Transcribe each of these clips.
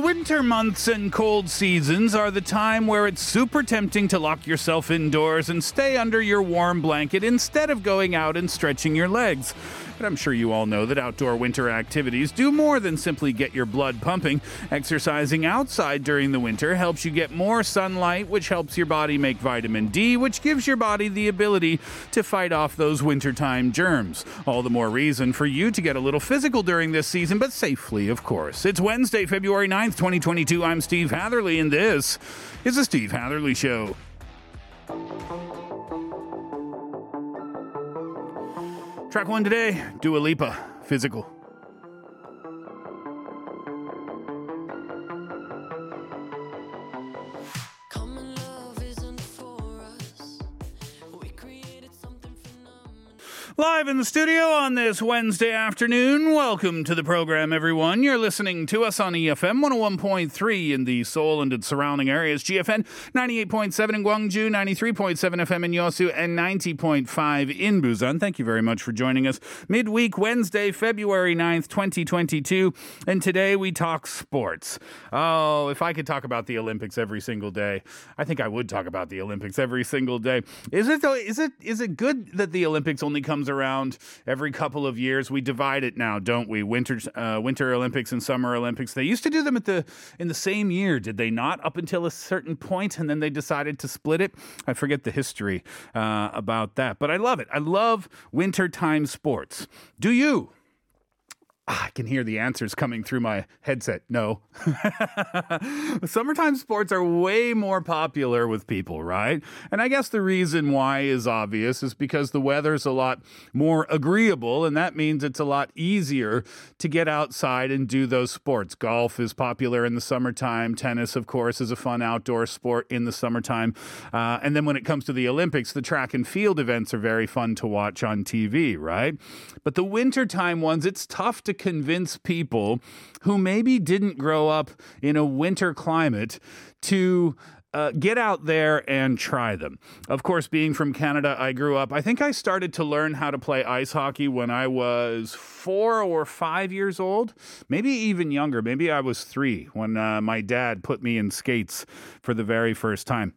The winter months and cold seasons are the time where it's super tempting to lock yourself indoors and stay under your warm blanket instead of going out and stretching your legs. But I'm sure you all know that outdoor winter activities do more than simply get your blood pumping. Exercising outside during the winter helps you get more sunlight, which helps your body make vitamin D, which gives your body the ability to fight off those wintertime germs. All the more reason for you to get a little physical during this season, but safely, of course. It's Wednesday, February 9th, 2022. I'm Steve Hatherley, and this is the Steve Hatherley Show. Track one today, Dua Lipa, Physical. Live in the studio on this Wednesday afternoon. Welcome to the program, everyone. You're listening to us on EFM 101.3 in the Seoul and its surrounding areas, GFN 98.7 in Gwangju, 93.7 FM in Yosu, and 90.5 in Busan. Thank you very much for joining us. Midweek Wednesday, February 9th, 2022. And today we talk sports. Oh, if I could talk about the Olympics every single day, I think I would talk about the Olympics every single day. Is it? Is it is it good that the Olympics only comes around every couple of years? We divide it now, don't we? Winter uh, Winter Olympics and Summer Olympics. They used to do them at the in the same year, did they not? Up until a certain point, and then they decided to split it. I forget the history uh, about that, but I love it. I love wintertime sports. Do you? Ah, I can hear the answers coming through my headset. No. Summertime sports are way more popular with people, right? And I guess the reason why is obvious is because the weather's a lot more agreeable, and that means it's a lot easier to get outside and do those sports. Golf is popular in the summertime. Tennis, of course, is a fun outdoor sport in the summertime. Uh, and then when it comes to the Olympics, the track and field events are very fun to watch on TV, right? But the wintertime ones, it's tough to convince people who maybe didn't grow up in a winter climate to uh, get out there and try them. Of course, being from Canada, I grew up. I think I started to learn how to play ice hockey when I was four or five years old, maybe even younger. Maybe I was three when uh, my dad put me in skates for the very first time.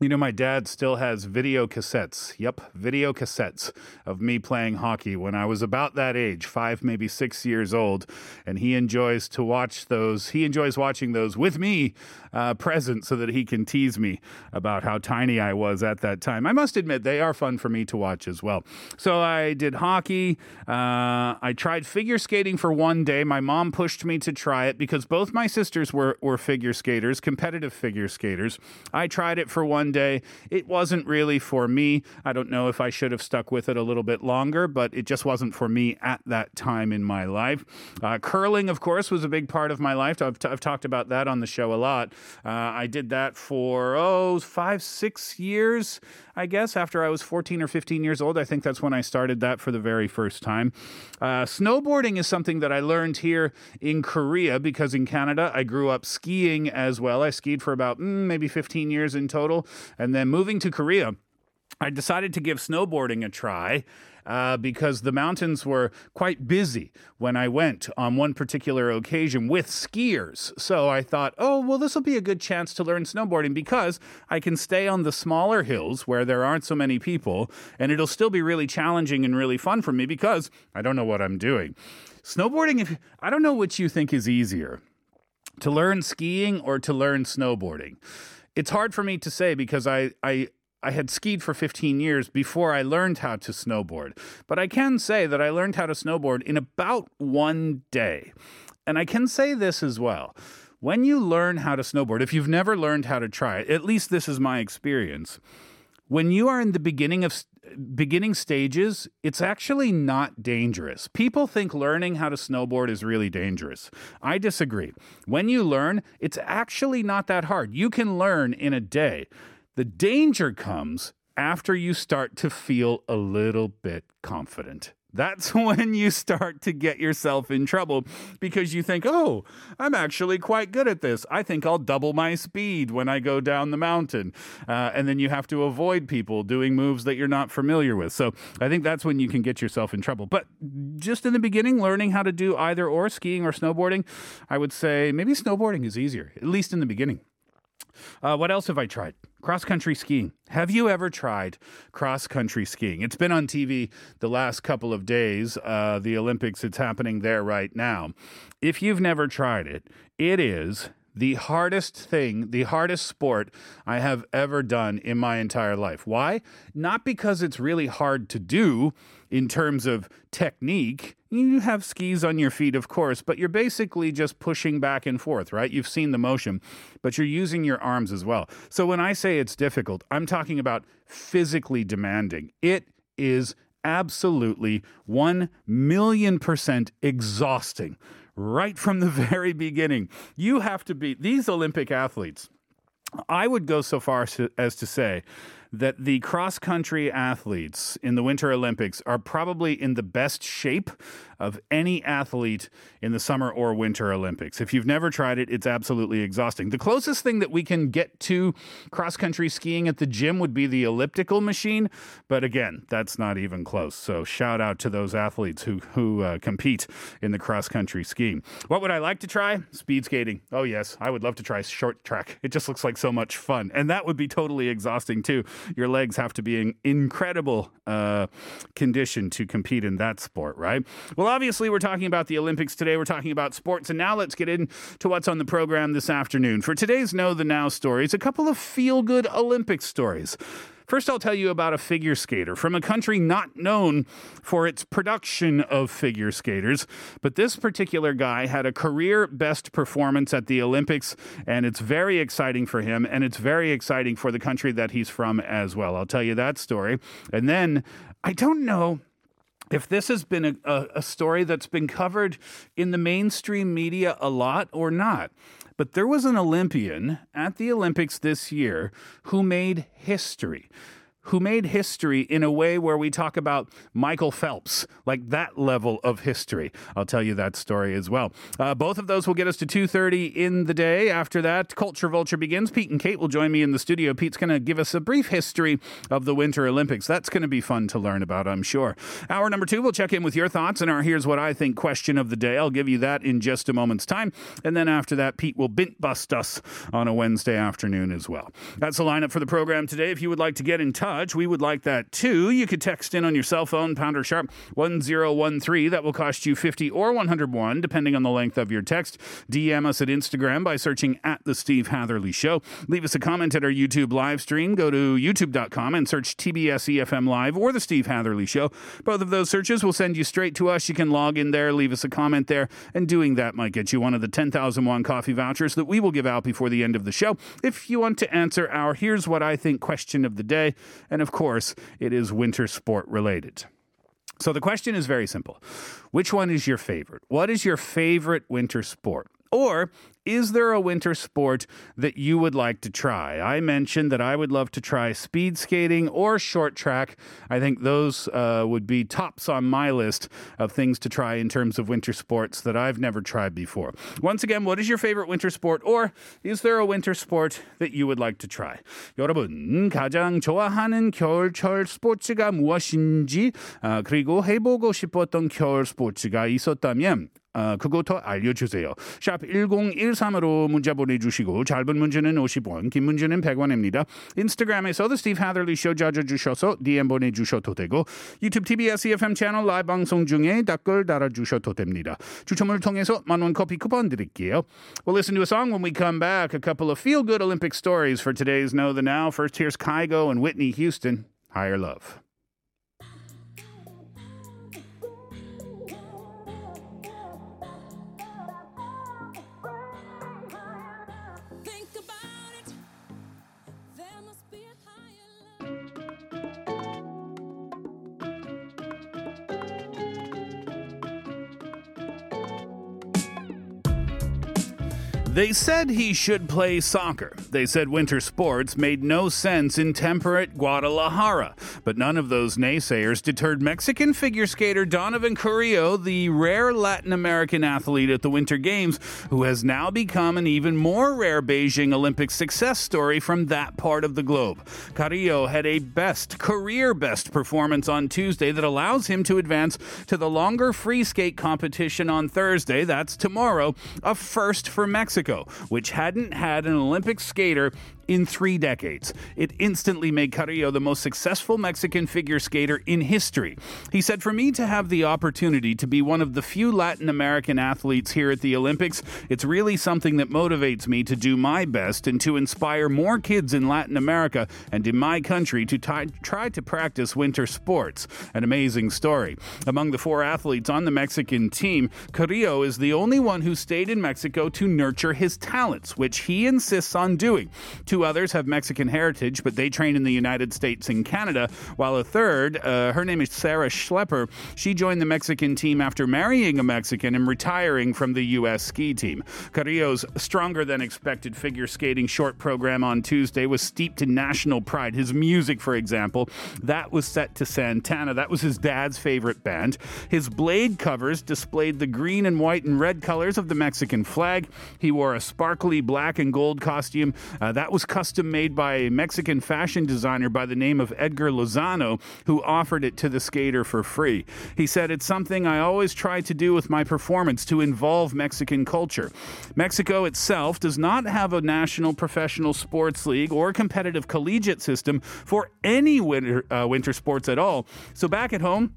You know, my dad still has video cassettes. Yep, video cassettes of me playing hockey when I was about that age, five, maybe six years old. And he enjoys to watch those. He enjoys watching those with me uh, present so that he can tease me about how tiny I was at that time. I must admit, they are fun for me to watch as well. So I did hockey. Uh, I tried figure skating for one day. My mom pushed me to try it because both my sisters were, were figure skaters, competitive figure skaters. I tried it for one day. It wasn't really for me. I don't know if I should have stuck with it a little bit longer, but it just wasn't for me at that time in my life. Uh, curling, of course, was a big part of my life. I've, t- I've talked about that on the show a lot. Uh, I did that for, oh, five, six years, I guess, after I was 14 or 15 years old. I think that's when I started that for the very first time. Uh, snowboarding is something that I learned here in Korea because in Canada, I grew up skiing as well. I skied for about mm, maybe 15 years in total. And then moving to Korea, I decided to give snowboarding a try. Uh, because the mountains were quite busy when I went on one particular occasion with skiers. So I thought, oh, well, this will be a good chance to learn snowboarding because I can stay on the smaller hills where there aren't so many people, and it'll still be really challenging and really fun for me because I don't know what I'm doing. Snowboarding, if I don't know which you think is easier to learn skiing or to learn snowboarding. It's hard for me to say because I, I, I had skied for 15 years before I learned how to snowboard. But I can say that I learned how to snowboard in about one day. And I can say this as well. When you learn how to snowboard, if you've never learned how to try it, at least this is my experience. When you are in the beginning of beginning stages, it's actually not dangerous. People think learning how to snowboard is really dangerous. I disagree. When you learn, it's actually not that hard. You can learn in a day. The danger comes after you start to feel a little bit confident. That's when you start to get yourself in trouble because you think, oh, I'm actually quite good at this. I think I'll double my speed when I go down the mountain. Uh, and then you have to avoid people doing moves that you're not familiar with. So I think that's when you can get yourself in trouble. But just in the beginning, learning how to do either or skiing or snowboarding, I would say maybe snowboarding is easier, at least in the beginning. Uh, what else have I tried? Cross country skiing. Have you ever tried cross country skiing? It's been on TV the last couple of days. Uh, the Olympics, it's happening there right now. If you've never tried it, it is the hardest thing, the hardest sport I have ever done in my entire life. Why? Not because it's really hard to do in terms of technique. You have skis on your feet, of course, but you're basically just pushing back and forth, right? You've seen the motion, but you're using your arms as well. So when I say it's difficult, I'm talking about physically demanding. It is absolutely 1 million percent exhausting right from the very beginning. You have to be, these Olympic athletes, I would go so far as to, say that the cross country athletes in the Winter Olympics are probably in the best shape of any athlete in the Summer or Winter Olympics. If you've never tried it, it's absolutely exhausting. The closest thing that we can get to cross country skiing at the gym would be the elliptical machine, but again, that's not even close. So shout out to those athletes who who uh, compete in the cross country skiing. What would I like to try? Speed skating. Oh yes, I would love to try short track. It just looks like so much fun, and that would be totally exhausting too. Your legs have to be in incredible uh, condition to compete in that sport, right? Well, obviously, we're talking about the Olympics today. We're talking about sports, and now let's get into what's on the program this afternoon. For today's Know the Now stories, a couple of feel good Olympic stories. First, I'll tell you about a figure skater from a country not known for its production of figure skaters. But this particular guy had a career best performance at the Olympics, and it's very exciting for him, and it's very exciting for the country that he's from as well. I'll tell you that story. And then I don't know if this has been a, a, a, story that's been covered in the mainstream media a lot or not. But there was an Olympian at the Olympics this year who made history who made history in a way where we talk about Michael Phelps, like that level of history. I'll tell you that story as well. Uh, both of those will get us to 2.30 in the day. After that, Culture Vulture begins. Pete and Kate will join me in the studio. Pete's going to give us a brief history of the Winter Olympics. That's going to be fun to learn about, I'm sure. Hour number two, we'll check in with your thoughts and our Here's What I Think question of the day. I'll give you that in just a moment's time. And then after that, Pete will bint bust us on a Wednesday afternoon as well. That's the lineup for the program today. If you would like to get in touch, we would like that too. You could text in on your cell phone, pounder sharp 1013. That will cost you 50 or 101, depending on the length of your text. DM us at Instagram by searching at The Steve Hatherley Show. Leave us a comment at our YouTube live stream. Go to youtube.com and search TBS EFM Live or The Steve Hatherley Show. Both of those searches will send you straight to us. You can log in there, leave us a comment there, and doing that might get you one of the 10,000 won coffee vouchers that we will give out before the end of the show. If you want to answer our Here's What I Think question of the day, and of course, it is winter sport related. So the question is very simple. Which one is your favorite? What is your favorite winter sport? Or is there a winter sport that you would like to try? I mentioned that I would love to try speed skating or short track. I think those uh, would be tops on my list of things to try in terms of winter sports that I've never tried before. Once again, what is your favorite winter sport? Or is there a winter sport that you would like to try? 여러분, 가장 좋아하는 겨울철 스포츠가 무엇인지, 아, 그리고 해보고 싶었던 겨울 스포츠가 있었다면, 어, 그것도 알려주세요. 샵 1013으로 문자 보내주시고 짧은 문제는 50원, 긴 문제는 100원입니다. 인스타그램에서 The Steve Hatherley Show 찾아주셔서 DM 보내주셔도 되고 유튜브 TBS EFM 채널 라이브 방송 중에 댓글 달아주셔도 됩니다. 추첨을 통해서 만원 커피 쿠폰 드릴게요. We'll listen to a song when we come back. A couple of feel-good Olympic stories for today's Know the Now. First, here's Kygo and Whitney Houston, Higher Love. They said he should play soccer. They said winter sports made no sense in temperate Guadalajara. But none of those naysayers deterred Mexican figure skater Donovan Carrillo, the rare Latin American athlete at the Winter Games, who has now become an even more rare Beijing Olympic success story from that part of the globe. Carrillo had a best, career best performance on Tuesday that allows him to advance to the longer free skate competition on Thursday. That's tomorrow, a first for Mexico. Which hadn't had an Olympic skater in three decades. It instantly made Carrillo the most successful Mexican figure skater in history. He said, For me to have the opportunity to be one of the few Latin American athletes here at the Olympics, it's really something that motivates me to do my best and to inspire more kids in Latin America and in my country to t- try to practice winter sports. An amazing story. Among the four athletes on the Mexican team, Carrillo is the only one who stayed in Mexico to nurture his talents, which he insists on doing. Two others have Mexican heritage, but they train in the United States and Canada, while a third, uh, her name is Sarah Schleper, she joined the Mexican team after marrying a Mexican and retiring from the U.S. ski team. Carrillo's stronger than expected figure skating short program on Tuesday was steeped in national pride. His music, for example, that was set to Santana. That was his dad's favorite band. His blade covers displayed the green and white and red colors of the Mexican flag. He wore a sparkly black and gold costume. Uh, that was custom made by a Mexican fashion designer by the name of Edgar Lozano, who offered it to the skater for free. He said, It's something I always try to do with my performance to involve Mexican culture. Mexico itself does not have a national professional sports league or competitive collegiate system for any winter, uh, winter sports at all. So back at home,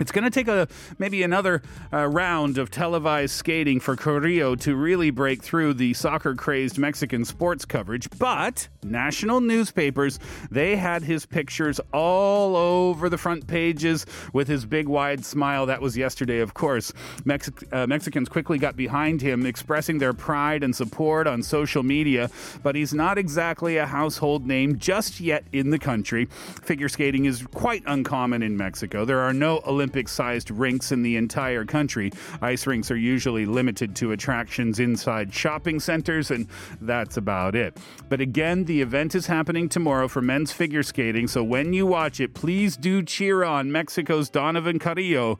it's going to take a maybe another uh, round of televised skating for Carrillo to really break through the soccer crazed Mexican sports coverage. But national newspapers they had his pictures all over the front pages with his big wide smile. That was yesterday, of course. Mex- uh, Mexicans quickly got behind him, expressing their pride and support on social media. But he's not exactly a household name just yet in the country. Figure skating is quite uncommon in Mexico. There are no Olympic Olympic sized rinks in the entire country. Ice rinks are usually limited to attractions inside shopping centers, and that's about it. But again, the event is happening tomorrow for men's figure skating, so when you watch it, please do cheer on Mexico's Donovan Carrillo.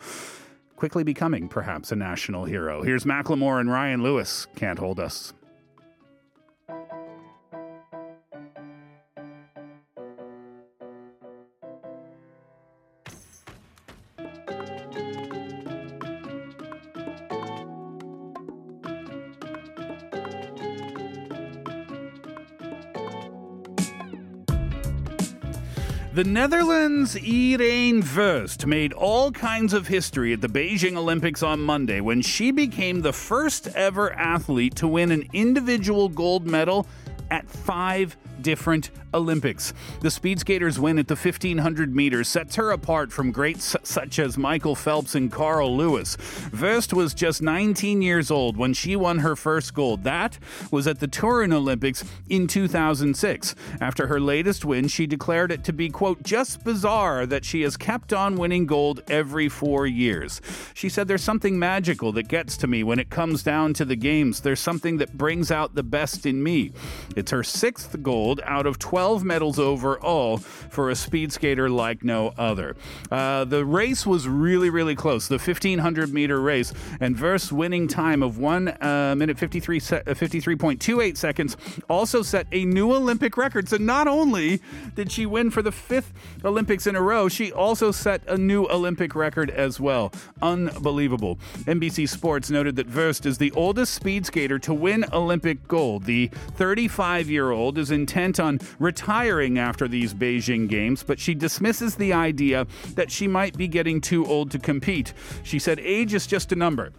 Quickly becoming perhaps a national hero. Here's Macklemore and Ryan Lewis. Can't hold us. The Netherlands' Irene Wust made all kinds of history at the Beijing Olympics on Monday when she became the first ever athlete to win an individual gold medal at five different Olympics. The speed skater's win at the 1500 meters sets her apart from greats such as Michael Phelps and Carl Lewis. Wust was just 19 years old when she won her first gold. That was at the Turin Olympics in 2006. After her latest win, she declared it to be, quote, just bizarre that she has kept on winning gold every four years. She said, There's something magical that gets to me when it comes down to the games. There's something that brings out the best in me. It's her sixth gold out of 12 medals overall for a speed skater like no other. Uh, the race was really, really close, the 1500 meter race, and Wust's winning time of 1 uh, minute 53 se- uh, 53.28 seconds also set a new Olympic record. So not only did she win for the fifth Olympics in a row, she also set a new Olympic record as well. Unbelievable. NBC Sports noted that Verst is the oldest speed skater to win Olympic gold. The 35 year old is intent on retiring after these Beijing Games, but she dismisses the idea that she might be getting too old to compete. She said, Age is just a number.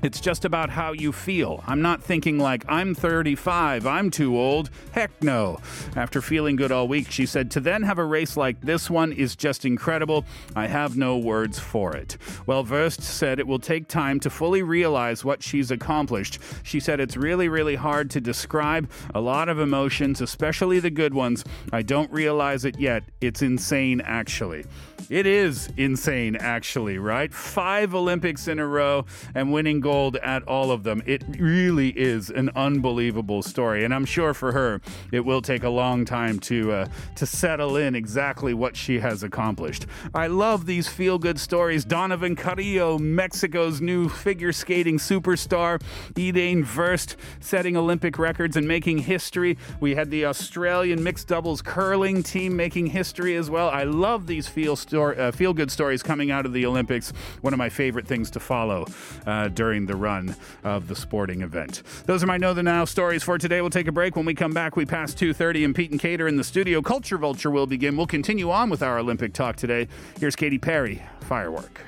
It's just about how you feel. I'm not thinking like, I'm 35, I'm too old. Heck no. After feeling good all week, she said, to then have a race like this one is just incredible. I have no words for it. Well, Wust said it will take time to fully realize what she's accomplished. She said, it's really, really hard to describe. A lot of emotions, especially the good ones. I don't realize it yet. It's insane, actually. It is insane, actually, right? Five Olympics in a row and winning gold at all of them. It really is an unbelievable story, and I'm sure for her it will take a long time to uh, to settle in exactly what she has accomplished. I love these feel good stories. Donovan Carrillo, Mexico's new figure skating superstar, Elaine Verst setting Olympic records and making history. We had the Australian mixed doubles curling team making history as well. I love these feel uh, feel good stories coming out of the Olympics. One of my favorite things to follow uh, during the run of the sporting event. Those are my know the now stories for today. We'll take a break. When we come back, we pass 2:30 and Pete and Kate are in the studio. Culture Vulture will begin. We'll continue on with our Olympic talk today. Here's Katy Perry, Firework.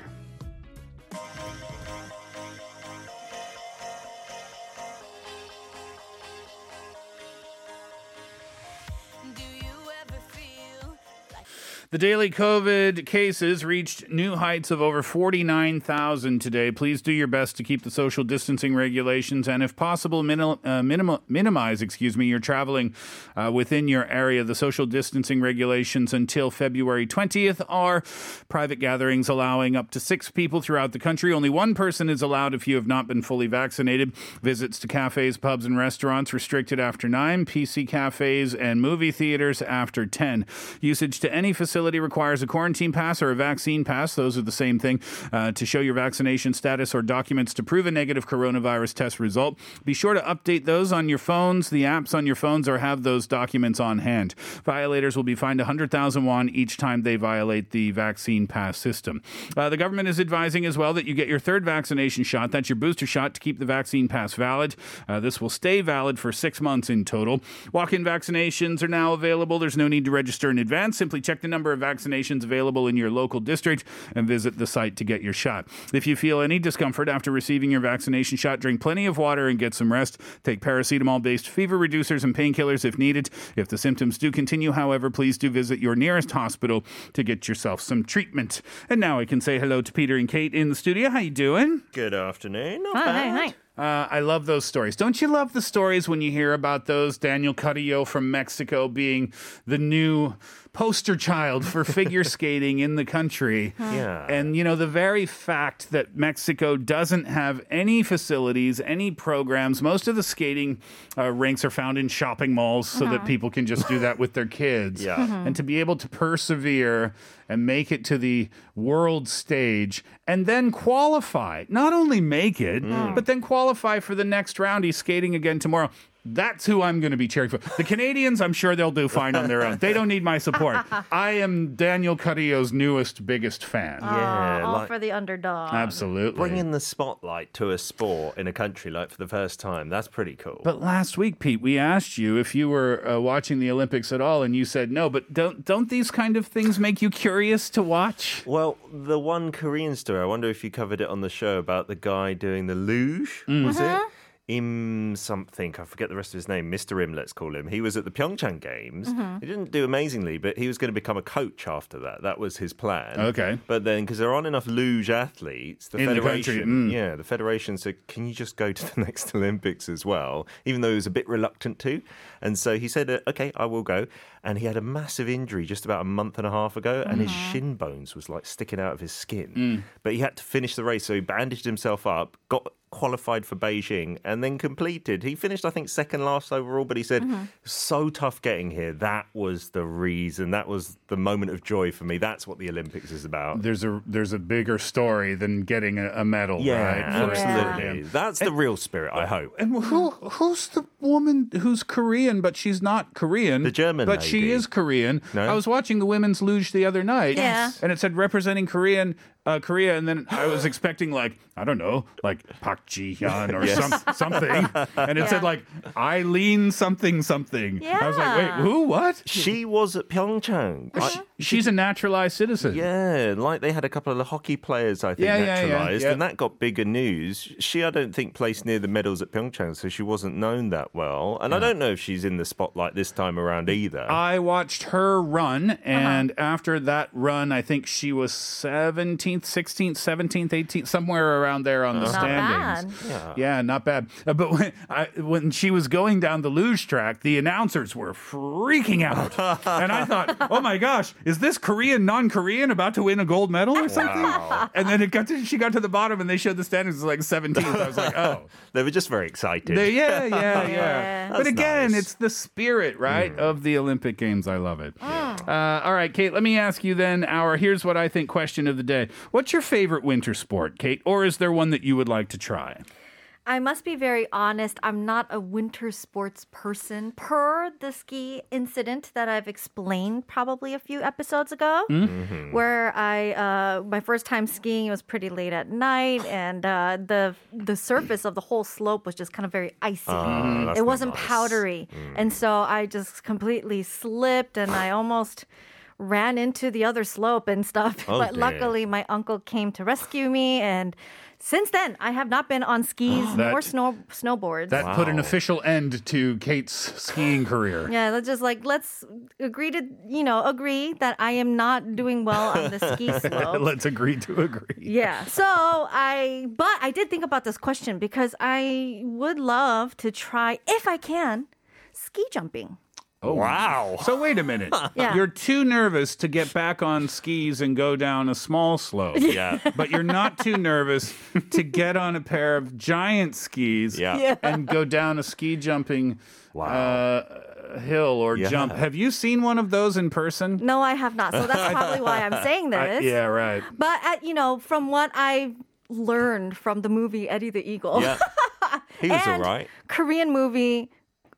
The daily COVID cases reached new heights of over 49,000 today. Please do your best to keep the social distancing regulations and, if possible, uh, minim- minimize, excuse me, your traveling uh, within your area. The social distancing regulations until February 20th are private gatherings allowing up to six people throughout the country. Only one person is allowed if you have not been fully vaccinated. Visits to cafes, pubs, and restaurants restricted after 9. PC cafes and movie theaters after 10. Usage to any facility requires a quarantine pass or a vaccine pass. Those are the same thing uh, to show your vaccination status or documents to prove a negative coronavirus test result. Be sure to update those on your phones, the apps on your phones, or have those documents on hand. Violators will be fined 100,000 won each time they violate the vaccine pass system. Uh, the government is advising as well that you get your third vaccination shot. That's your booster shot to keep the vaccine pass valid. Uh, this will stay valid for six months in total. Walk in vaccinations are now available. There's no need to register in advance. Simply check the number of vaccinations available in your local district and visit the site to get your shot. If you feel any discomfort after receiving your vaccination shot, drink plenty of water and get some rest. Take paracetamol based fever reducers and painkillers if needed. If the symptoms do continue, however, please do visit your nearest hospital to get yourself some treatment. And now I can say hello to Peter and Kate in the studio. How you doing? Good afternoon. Not Hi, hi, bad. hi. Uh, I love those stories. Don't you love the stories when you hear about those? Daniel Carrillo from Mexico being the new poster child for figure skating in the country. Yeah. And, you know, the very fact that Mexico doesn't have any facilities, any programs, most of the skating uh, rinks are found in shopping malls so that people can just do that with their kids. Yeah. Mhm. And to be able to persevere and make it to the world stage and then qualify, not only make it, but then qualify for the next round. He's skating again tomorrow. That's who I'm going to be cheering for. The Canadians, I'm sure they'll do fine on their own. They don't need my support. I am Daniel Carrillo's newest, biggest fan. Yeah, all like for the underdog. Absolutely. bringing the spotlight to a sport in a country like for the first time. That's pretty cool. But last week, Pete, we asked you if you were uh, watching the Olympics at all, and you said no. But don't don't these kind of things make you curious to watch? well, the one Korean story, I wonder if you covered it on the show about the guy doing the luge, was it? Im something, I forget the rest of his name, Mr. Im, let's call him. He was at the Pyeongchang Games. He didn't do amazingly, but he was going to become a coach after that. That was his plan. Okay. But then, because there aren't enough luge athletes, the In the country, federation, mm. yeah, the federation said, "Can you just go to the next Olympics as well?" Even though he was a bit reluctant to, and so he said, uh, "Okay, I will go." And he had a massive injury just about a month and a half ago, and his shin bones was like sticking out of his skin. But he had to finish the race, so he bandaged himself up, got qualified for Beijing, and then completed. He finished, I think, second last overall, but he said, mm-hmm. "So tough getting here. That was the reason. That was the moment of joy for me. That's what the Olympics is about." There's a there's a bigger story than getting a, a medal, Yeah, right? absolutely. skating. That's the real spirit, I hope. And who who's the woman who's Korean but she's not Korean? The German but she is Korean. No? I was watching the women's luge the other night, Yeah. and it said representing Korean. Uh, Korea, and then I was expecting like I don't know, like Park Ji Hyun or Yes. some, something, and it said like Eileen something something. I was like, wait, who? What? She was at Pyeongchang. I- She- she's a naturalized citizen. yeah, like they had a couple of the hockey players, I think, Yeah, yeah, yeah, naturalized, yeah. and that got bigger news. She, I don't think, placed near the medals at Pyeongchang, so she wasn't known that well. And I don't know if she's in the spotlight this time around either. I watched her run, Uh-huh. and after that run, I think she was 17th, 16th, 17th, 18th, somewhere around there on the Not standings. bad. Yeah, not bad. Uh, But when, I, when she was going down the luge track, the announcers were freaking out. and I thought, oh my gosh, is this Korean non-Korean about to win a gold medal or something? And then it got to she got to the bottom and they showed the standings as like 17th. I was like, oh, They were just very excited. they- yeah, yeah, yeah. Yeah. But again, nice. it's the spirit, right, of the Olympic Games. I love it. Mm. Uh, all right, Kate. Let me ask you then. Our here's what I think question of the day. What's your favorite winter sport, Kate? Or is there one that you would like to try? I must be very honest. I'm not a winter sports person per the ski incident that I've explained probably a few episodes ago, where I uh, my first time skiing it was pretty late at night, and uh, the the surface of the whole slope was just kind of very icy. That's it wasn't nice. powdery, and so I just completely slipped, and I almost ran into the other slope and stuff. Oh, but dear. luckily, my uncle came to rescue me, and since then, I have not been on skis That- nor snow snowboards. That put an official end to Kate's skiing career. yeah, let's just like let's agree to you know agree that I am not doing well on the ski slope. Let's agree to agree. Yeah. So I, but I did think about this question because I would love to try, if I can, ski jumping. Oh, Wow. So wait a minute. Yeah. You're too nervous to get back on skis and go down a small slope. Yeah. But you're not too nervous to get on a pair of giant skis Yeah. Yeah. and go down a ski jumping Wow. uh, hill or Yeah. jump. Have you seen one of those in person? No, I have not. So that's probably why I'm saying I- this. yeah, right. But at, you know, from what I've learned from the movie Eddie the Eagle, Yeah. He was all and right. Korean movie,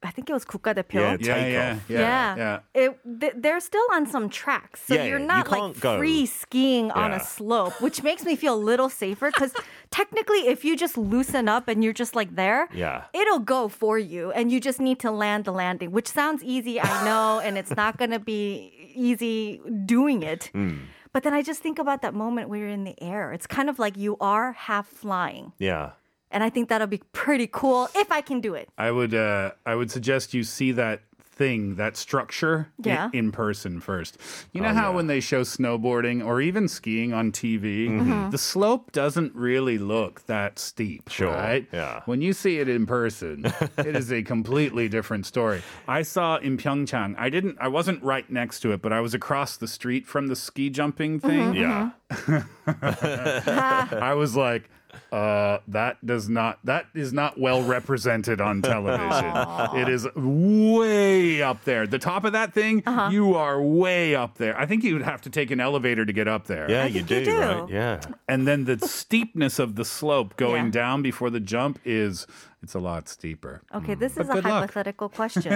I think it was 국가대표. Yeah, Yeah, Take yeah, off. yeah, Yeah. yeah. It, th- they're still on some tracks. So Yeah, you're you not like can't go. free skiing on a Yeah. slope, which makes me feel a little safer because technically, if you just loosen up and you're just like there, Yeah. it'll go for you. And you just need to land the landing, which sounds easy, I know, and it's not going to be easy doing it. Hmm. But then I just think about that moment where you're in the air. It's kind of like you are half flying. Yeah. and I think that'll be pretty cool if I can do it. I would uh, I would suggest you see that thing, that structure Yeah. in, person first. You know Oh, how yeah. when they show snowboarding or even skiing on TV, Mm-hmm. the slope doesn't really look that steep, Sure, right? yeah. When you see it in person, it is a completely different story. I saw in Pyeongchang. I didn't I wasn't right next to it, but I was across the street from the ski jumping thing. Yeah. I was like, uh, that does not that is not well represented on television. it is way up there. The top of that thing, you are way up there. I think you would have to take an elevator to get up there. Yeah, you do, you do. right? Yeah. And then the steepness of the slope going Yeah. down before the jump is it's a lot steeper. Okay, this is But a good luck. hypothetical question.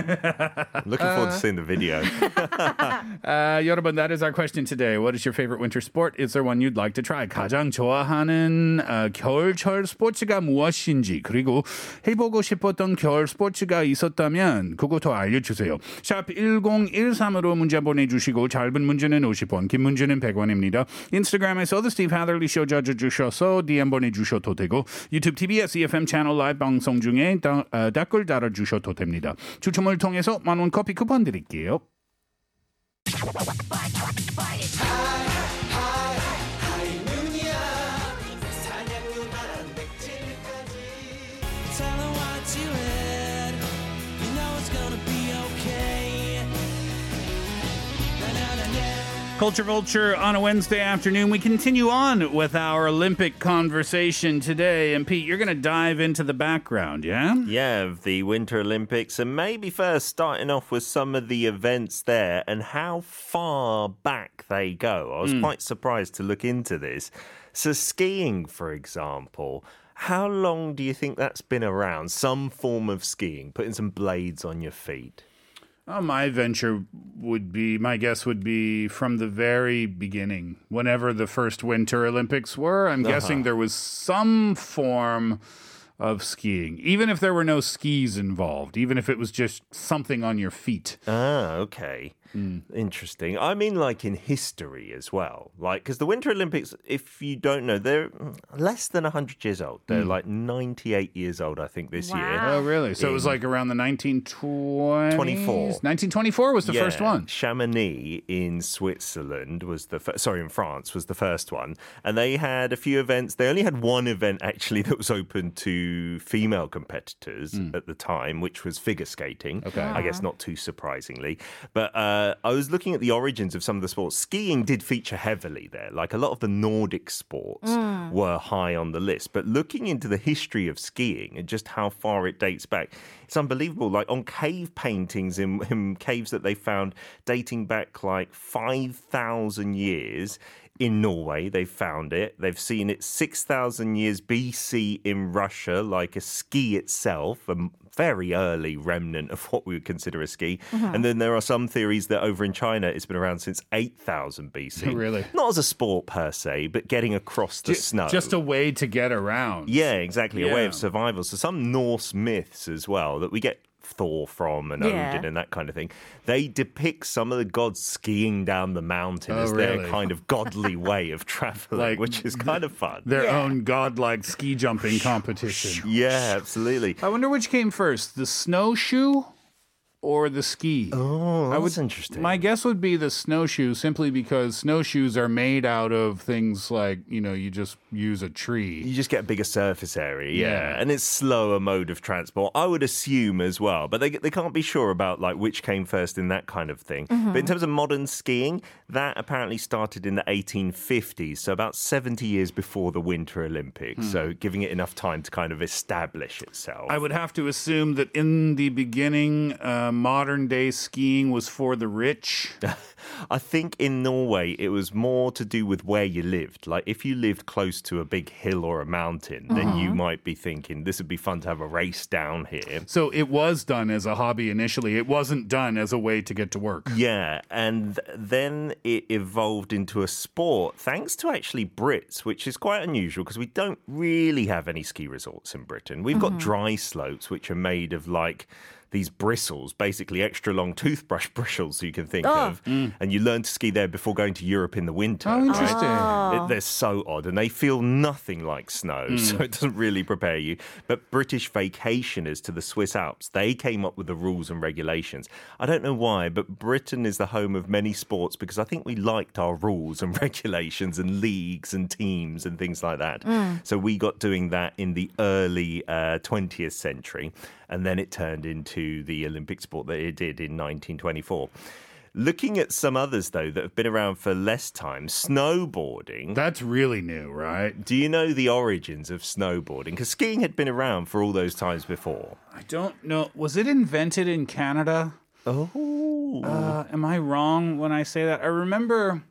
Looking forward to seeing the video. Uh, 여러분, that is our question today. What is your favorite winter sport? Is there one you'd like to try? 가장 좋아하는 어, 겨울철 스포츠가 무엇인지 그리고 해보고 싶었던 겨울 스포츠가 있었다면 그것도 알려주세요. 샵 1013으로 문자 보내주시고 짧은 문제는 50원, 긴 문제는 100원입니다. 인스타그램에서 The Steve Hatherley Show 찾아주셔서 DM 보내주셔도 되고 유튜브 TBS EFM 채널 라이브 방송 중에 다, 어, 댓글 달아주셔도 됩니다. 추첨을 통해서 만원 커피 쿠폰 드릴게요. Culture Vulture on a Wednesday afternoon. We continue on with our Olympic conversation today. And Pete, you're going to dive into the background, yeah? yeah, of the Winter Olympics, and maybe first starting off with some of the events there and how far back they go. I was hmm. quite surprised to look into this. So, skiing, for example, how long do you think that's been around? Some form of skiing, putting some blades on your feet. Oh, my venture would be, my guess would be from the very beginning, whenever the first Winter Olympics were. I'm guessing there was some form of skiing, even if there were no skis involved, even if it was just something on your feet. Ah, okay. Mm. Interesting. I mean, like in history as well. Like, because the Winter Olympics, if you don't know, they're less than 100 years old. They're mm. like 98 years old, I think, this year. Oh, really? So it was like around the 1920s? 24. 1924 was the first one. Chamonix in Switzerland was the first, sorry in France was the first one, and they had a few events. They only had one event actually that was open to female competitors mm. at the time, which was figure skating. Okay. I guess not too surprisingly. But uh, I was looking at the origins of some of the sports. Skiing did feature heavily there. Like a lot of the Nordic sports mm. were high on the list. But looking into the history of skiing and just how far it dates back, it's unbelievable. Like on cave paintings in, in caves that they found dating back like 5,000 years. In Norway, they found it. They've seen it 6,000 years BC in Russia, like a ski itself, a very early remnant of what we would consider a ski. Mm-hmm. And then there are some theories that over in China, it's been around since 8,000 BC. Really? Not as a sport per se, but getting across the Ju- snow. Just a way to get around. Yeah, exactly. A way of survival. So some Norse myths as well that we get Thor from and Yeah. Odin and that kind of thing. They depict some of the gods skiing down the mountain Oh, as their kind of godly way of traveling, Like which is kind of fun. Their Yeah. own godlike ski jumping competition. Yeah, absolutely. I wonder which came first, the snowshoe or the ski? Oh, I that's would- interesting. My guess would be the snowshoe simply because snowshoes are made out of things like, you know, you just use a tree. you just get a bigger surface area, yeah. Yeah. and it's slower mode of transport. I would assume as well, but they they can't be sure about like which came first in that kind of thing. But in terms of modern skiing, that apparently started in the 1850s, so about 70 years before the Winter Olympics. So giving it enough time to kind of establish itself. I would have to assume that in the beginning, uh, modern day skiing was for the rich. I think in Norway it was more to do with where you lived. Like if you lived close to a big hill or a mountain, then you uh-huh. might be thinking this would be fun to have a race down here. So it was done as a hobby initially. It wasn't done as a way to get to work. Yeah, and then it evolved into a sport thanks to actually Brits, which is quite unusual because we don't really have any ski resorts in Britain. We've got mm-hmm. dry slopes which are made of like these bristles, basically extra long toothbrush bristles you can think ah. of, mm. and you learn to ski there before going to Europe in the winter. Oh, right? interesting. It- ah. they're so odd and they feel nothing like snow, so mm. it doesn't really prepare you. But British vacationers to the Swiss Alps, they came up with the rules and regulations. I don't know why, but Britain is the home of many sports because I think we liked our rules and regulations and leagues and teams and things like that. Mm. So we got doing that in the early uh, 20th century, and then it turned into the Olympic sport that it did in 1924. Looking at some others, though, that have been around for less time, snowboarding. That's really new, right? Do you know the origins of snowboarding? Because skiing had been around for all those times before. I don't know. Was it invented in Canada? Oh. Uh, am I wrong when I say that? I remember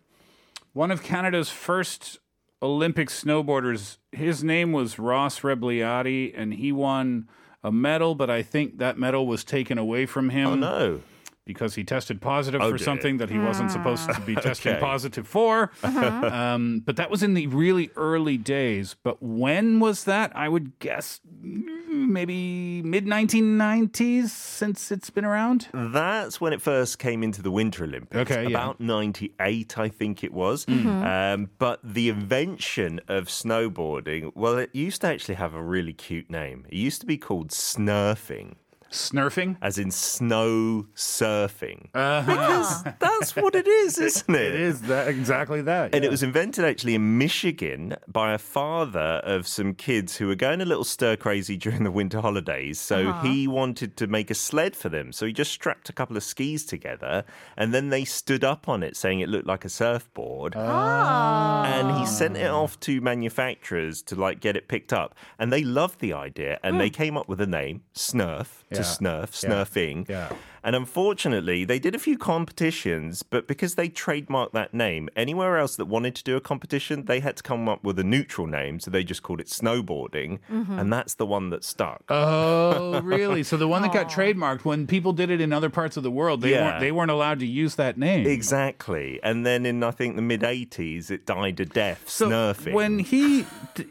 one of Canada's first Olympic snowboarders. His name was Ross Rebagliati, and he won a medal, but I think that medal was taken away from him oh, no. Because he tested positive Oh, for did something that he wasn't supposed to be testing Okay. positive for. Um, but that was in the really early days. But when was that? I would guess maybe mid 1990s since it's been around. That's when it first came into the Winter Olympics. Okay, yeah. About 98, I think it was. Um, but the invention of snowboarding, well, it used to actually have a really cute name. It used to be called snurfing. Snurfing? As in snow surfing. Uh-huh. Because that's what it is, isn't it? It is that exactly that. And yeah. it was invented actually in Michigan by a father of some kids who were going a little stir crazy during the winter holidays. So uh-huh. he wanted to make a sled for them. So he just strapped a couple of skis together and then they stood up on it saying it looked like a surfboard. Ah. And he sent it off to manufacturers to like get it picked up. And they loved the idea and hmm. they came up with a name, Snurf, to snurf, snurfing. Yeah. And unfortunately, they did a few competitions, but because they trademarked that name, anywhere else that wanted to do a competition, they had to come up with a neutral name. So they just called it snowboarding. Mm-hmm. And that's the one that stuck. Oh, really? So the one that got trademarked when people did it in other parts of the world, they Yeah. weren't they weren't allowed to use that name. exactly. And then in, I think, the mid 80s, it died a death, So snurfing. when he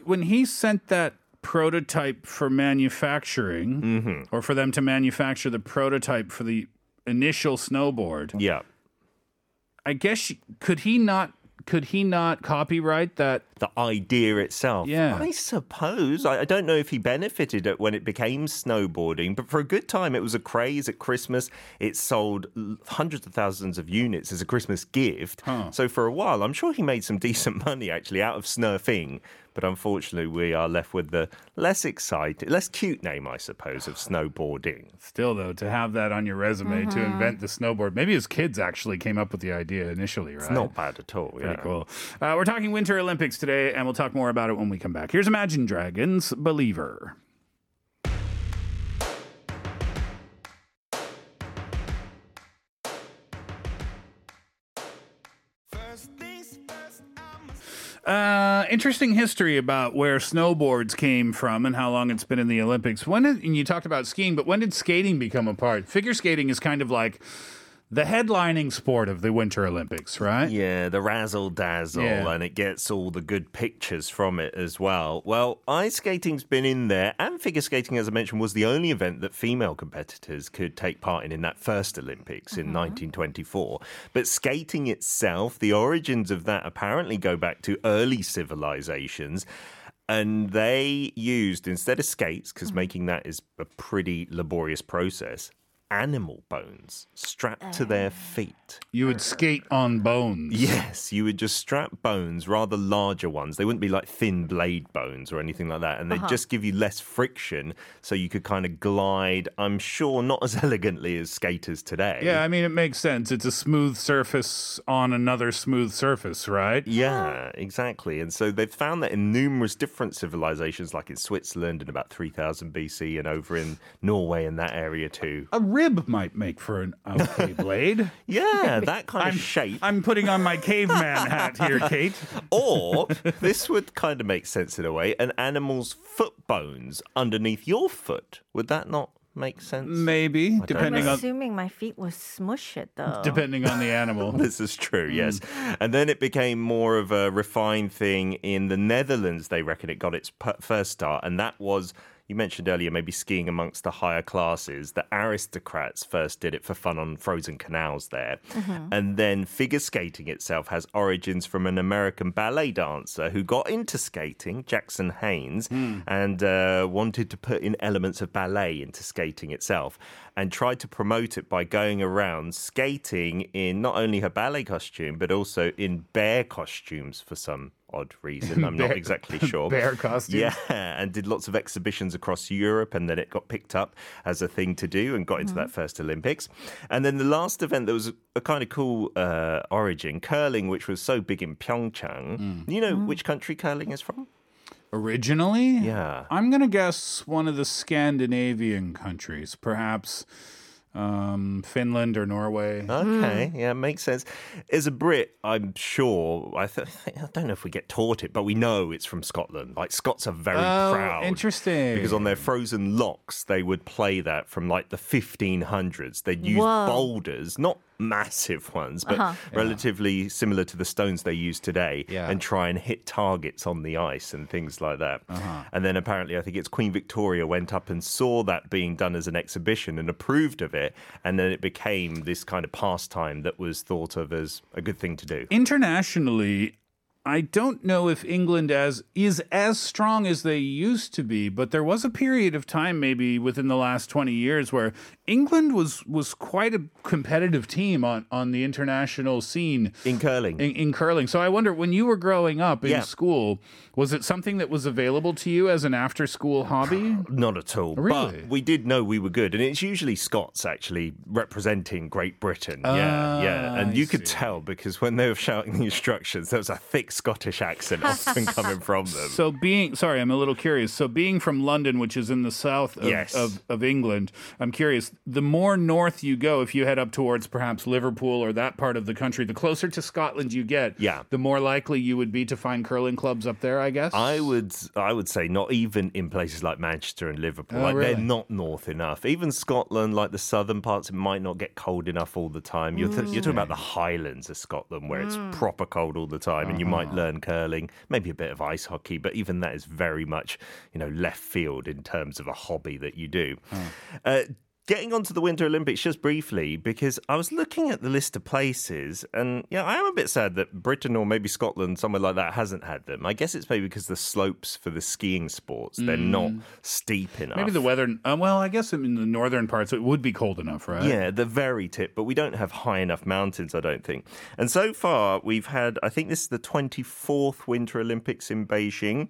when he sent that prototype for manufacturing, Mm-hmm. or for them to manufacture the prototype for the initial snowboard, yeah. I guess she- could he not could he not copyright that? the idea itself. Yeah. I suppose. I, I don't know if he benefited it when it became snowboarding, but for a good time, it was a craze at Christmas. It sold hundreds of thousands of units as a Christmas gift. So for a while, I'm sure he made some decent money actually out of snurfing. But unfortunately, we are left with the less exciting, less cute name, I suppose, of snowboarding. Still, though, to have that on your resume to mm-hmm. invent the snowboard. Maybe his kids actually came up with the idea initially, right? It's not bad at all. Pretty cool. Uh, we're talking Winter Olympics today, and we'll talk more about it when we come back. Here's Imagine Dragons Believer. Uh, interesting history about where snowboards came from and how long it's been in the Olympics. When did, and you talked about skiing, but when did skating become a part? Figure skating is kind of like the headlining sport of the Winter Olympics, right? Yeah, the razzle dazzle, Yeah. and it gets all the good pictures from it as well. Well, ice skating's been in there, and figure skating, as I mentioned, was the only event that female competitors could take part in in that first Olympics in uh-huh. 1924. But skating itself, the origins of that apparently go back to early civilizations. And they used, instead of skates, because mm. making that is a pretty laborious process, animal bones strapped to their oh. feet. You would skate on bones. Yes, you would just strap bones, rather larger ones. They wouldn't be like thin blade bones or anything like that. And they'd uh-huh. just give you less friction so you could kind of glide, I'm sure, not as elegantly as skaters today. Yeah, I mean, it makes sense. It's a smooth surface on another smooth surface, right? Yeah, exactly. And so they've found that in numerous different civilizations, like in Switzerland in about 3000 BC and over in Norway in that area too. A rib might make for an okay blade. Yeah, that kind I'm, of shape. I'm putting on my caveman hat here, Kate. Or this would kind of make sense in a way an animal's foot bones underneath your foot. Would that not make sense? Maybe, I'm depending on assuming my feet will smush it though. depending on the animal. This is true, yes. Mm. And then it became more of a refined thing in the Netherlands. They reckon it got its p- first start, and that was. You mentioned earlier maybe skiing amongst the higher classes. The aristocrats first did it for fun on frozen canals there. And then figure skating itself has origins from an American ballet dancer who got into skating, Jackson Haynes, and uh, wanted to put in elements of ballet into skating itself and tried to promote it by going around skating in not only her ballet costume, but also in bear costumes for some odd reason. I'm not exactly sure. bear costumes? Yeah, and did lots of exhibitions across Europe, and then it got picked up as a thing to do and got into that mm-hmm. first Olympics. And then the last event that was a, kind of cool uh, origin, curling, which was so big in Pyeongchang. Mm. You know mm. which country curling is from? Originally, Yeah. I'm gonna guess one of the Scandinavian countries, perhaps um, Finland or Norway. Okay, yeah, makes sense. As a Brit, I'm sure. I, th- I don't know if we get taught it, but we know it's from Scotland. Like Scots are very Oh, proud. interesting. Because on their frozen lochs, they would play that from like the 1500s. They'd use Whoa. boulders, not massive ones, but Uh-huh. relatively similar to the stones they use today, Yeah. and try and hit targets on the ice and things like that. Uh-huh. And then apparently, I think it's Queen Victoria went up and saw that being done as an exhibition and approved of it, and then it became this kind of pastime that was thought of as a good thing to do. Internationally, I don't know if England as is as strong as they used to be, but there was a period of time, maybe within the last twenty years, where England was was quite a competitive team on on the international scene In curling, in, in curling. So I wonder, when you were growing up in Yeah. school, was it something that was available to you as an after school hobby? Not at all. Really? But we did know we were good. And it's usually Scots actually representing Great Britain. Ah, yeah, yeah. And I you could tell because when they were shouting the instructions, there was a thick Scottish accent often coming from them. So being sorry, I'm a little curious. So being from London, which is in the south of, Yes. of, of England, I'm curious. The more north you go, if you head up towards perhaps Liverpool or that part of the country, the closer to Scotland you get, Yeah. the more likely you would be to find curling clubs up there. I guess. I would, I would say, not even in places like Manchester and Liverpool. Oh, like they're not north enough. Even Scotland, like the southern parts, it might not get cold enough all the time. You're, th- you're talking about mm. the Highlands of Scotland, where it's mm. proper cold all the time, and you uh-huh. might Uh-huh. learn curling, maybe a bit of ice hockey, but even that is very much, you know, left field in terms of a hobby that you do. Uh, getting onto the Winter Olympics just briefly, because I was looking at the list of places, and yeah, I am a bit sad that Britain or maybe Scotland, somewhere like that, hasn't had them. I guess it's maybe because the slopes for the skiing sports they're not steep enough. Maybe the weather. Uh, well, I guess in the northern parts it would be cold enough, right? Yeah, the very tip, but we don't have high enough mountains, I don't think. And so far, we've had, I think this is the 24th Winter Olympics in Beijing.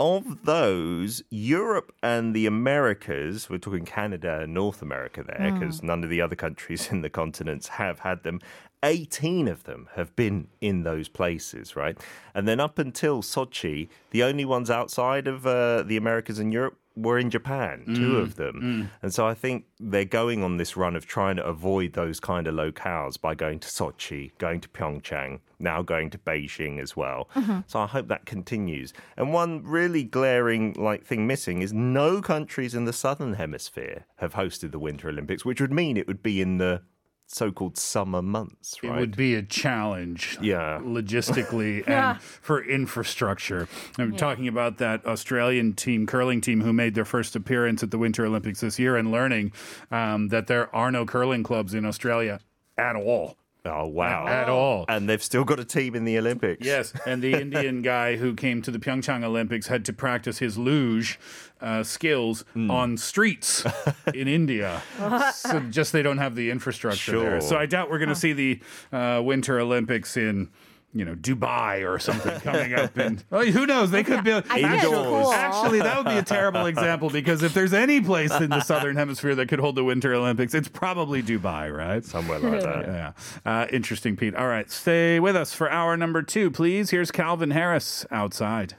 Of those, Europe and the Americas, we're talking Canada and North America there, because none of the other countries in the continents have had them. 18 of them have been in those places, right? And then up until Sochi, the only ones outside of uh, the Americas and Europe were in Japan, two mm, of them. Mm. And so I think they're going on this run of trying to avoid those kind of locales by going to Sochi, going to Pyeongchang, now going to Beijing as well. Mm-hmm. So I hope that continues. And one really glaring like thing missing is no countries in the southern hemisphere have hosted the Winter Olympics, which would mean it would be in the so-called summer months, It would be a challenge, Yeah. logistically Yeah. and for infrastructure. I'm talking about that Australian team, curling team, who made their first appearance at the Winter Olympics this year, and learning um, that there are no curling clubs in Australia at all, Oh wow. at all. And they've still got a team in the Olympics. Yes, and the Indian guy who came to the Pyeongchang Olympics had to practice his luge uh, skills Hmm. on streets in India. so just they don't have the infrastructure there. So I doubt we're going to see the uh, Winter Olympics in. You know, Dubai or something coming up, and well, who knows? They could be I think cool. Actually, that would be a terrible example because if there's any place in the southern hemisphere that could hold the Winter Olympics, it's probably Dubai, right? Somewhere like that. Yeah. Uh, interesting, Pete. All right. Stay with us for hour number two, please. Here's Calvin Harris outside.